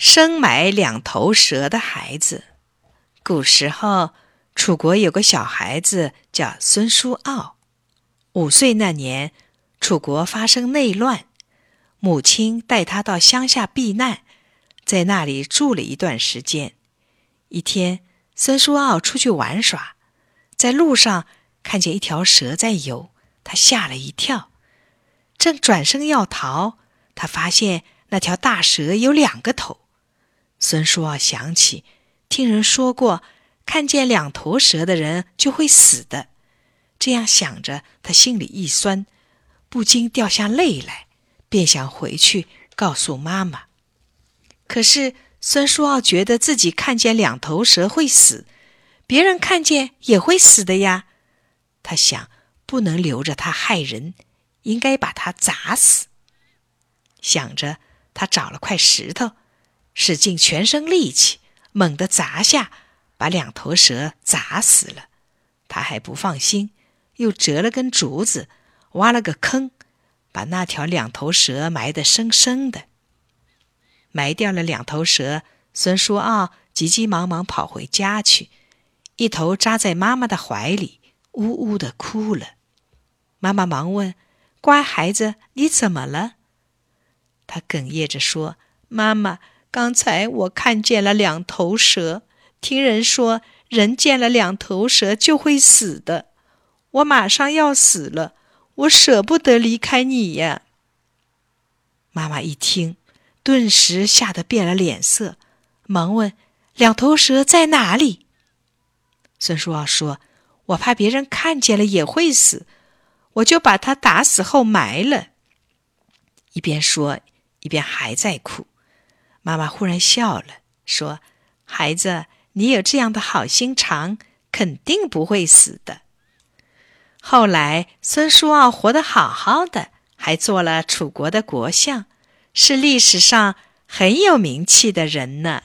生埋两头蛇的孩子。古时候，楚国有个小孩子叫孙叔敖。五岁那年，楚国发生内乱，母亲带他到乡下避难，在那里住了一段时间。一天，孙叔敖出去玩耍，在路上看见一条蛇在游，他吓了一跳，正转身要逃，他发现那条大蛇有两个头。孙叔敖想起，听人说过，看见两头蛇的人就会死的。这样想着，他心里一酸，不禁掉下泪来，便想回去告诉妈妈。可是孙叔敖觉得自己看见两头蛇会死，别人看见也会死的呀。他想，不能留着他害人，应该把他砸死。想着，他找了块石头。使尽全身力气，猛地砸下，把两头蛇砸死了。他还不放心，又折了根竹子，挖了个坑，把那条两头蛇埋得深深的。埋掉了两头蛇，孙叔敖急急忙忙跑回家去，一头扎在妈妈的怀里，呜呜地哭了。妈妈忙问：“乖孩子，你怎么了？”他哽咽着说：“妈妈。”刚才我看见了两头蛇，听人说人见了两头蛇就会死的，我马上要死了，我舍不得离开你呀。妈妈一听，顿时吓得变了脸色，忙问：“两头蛇在哪里？”孙叔敖说：“我怕别人看见了也会死，我就把它打死后埋了。”一边说，一边还在哭。妈妈忽然笑了，说：“孩子，你有这样的好心肠，肯定不会死的。”后来，孙叔敖活得好好的，还做了楚国的国相，是历史上很有名气的人呢。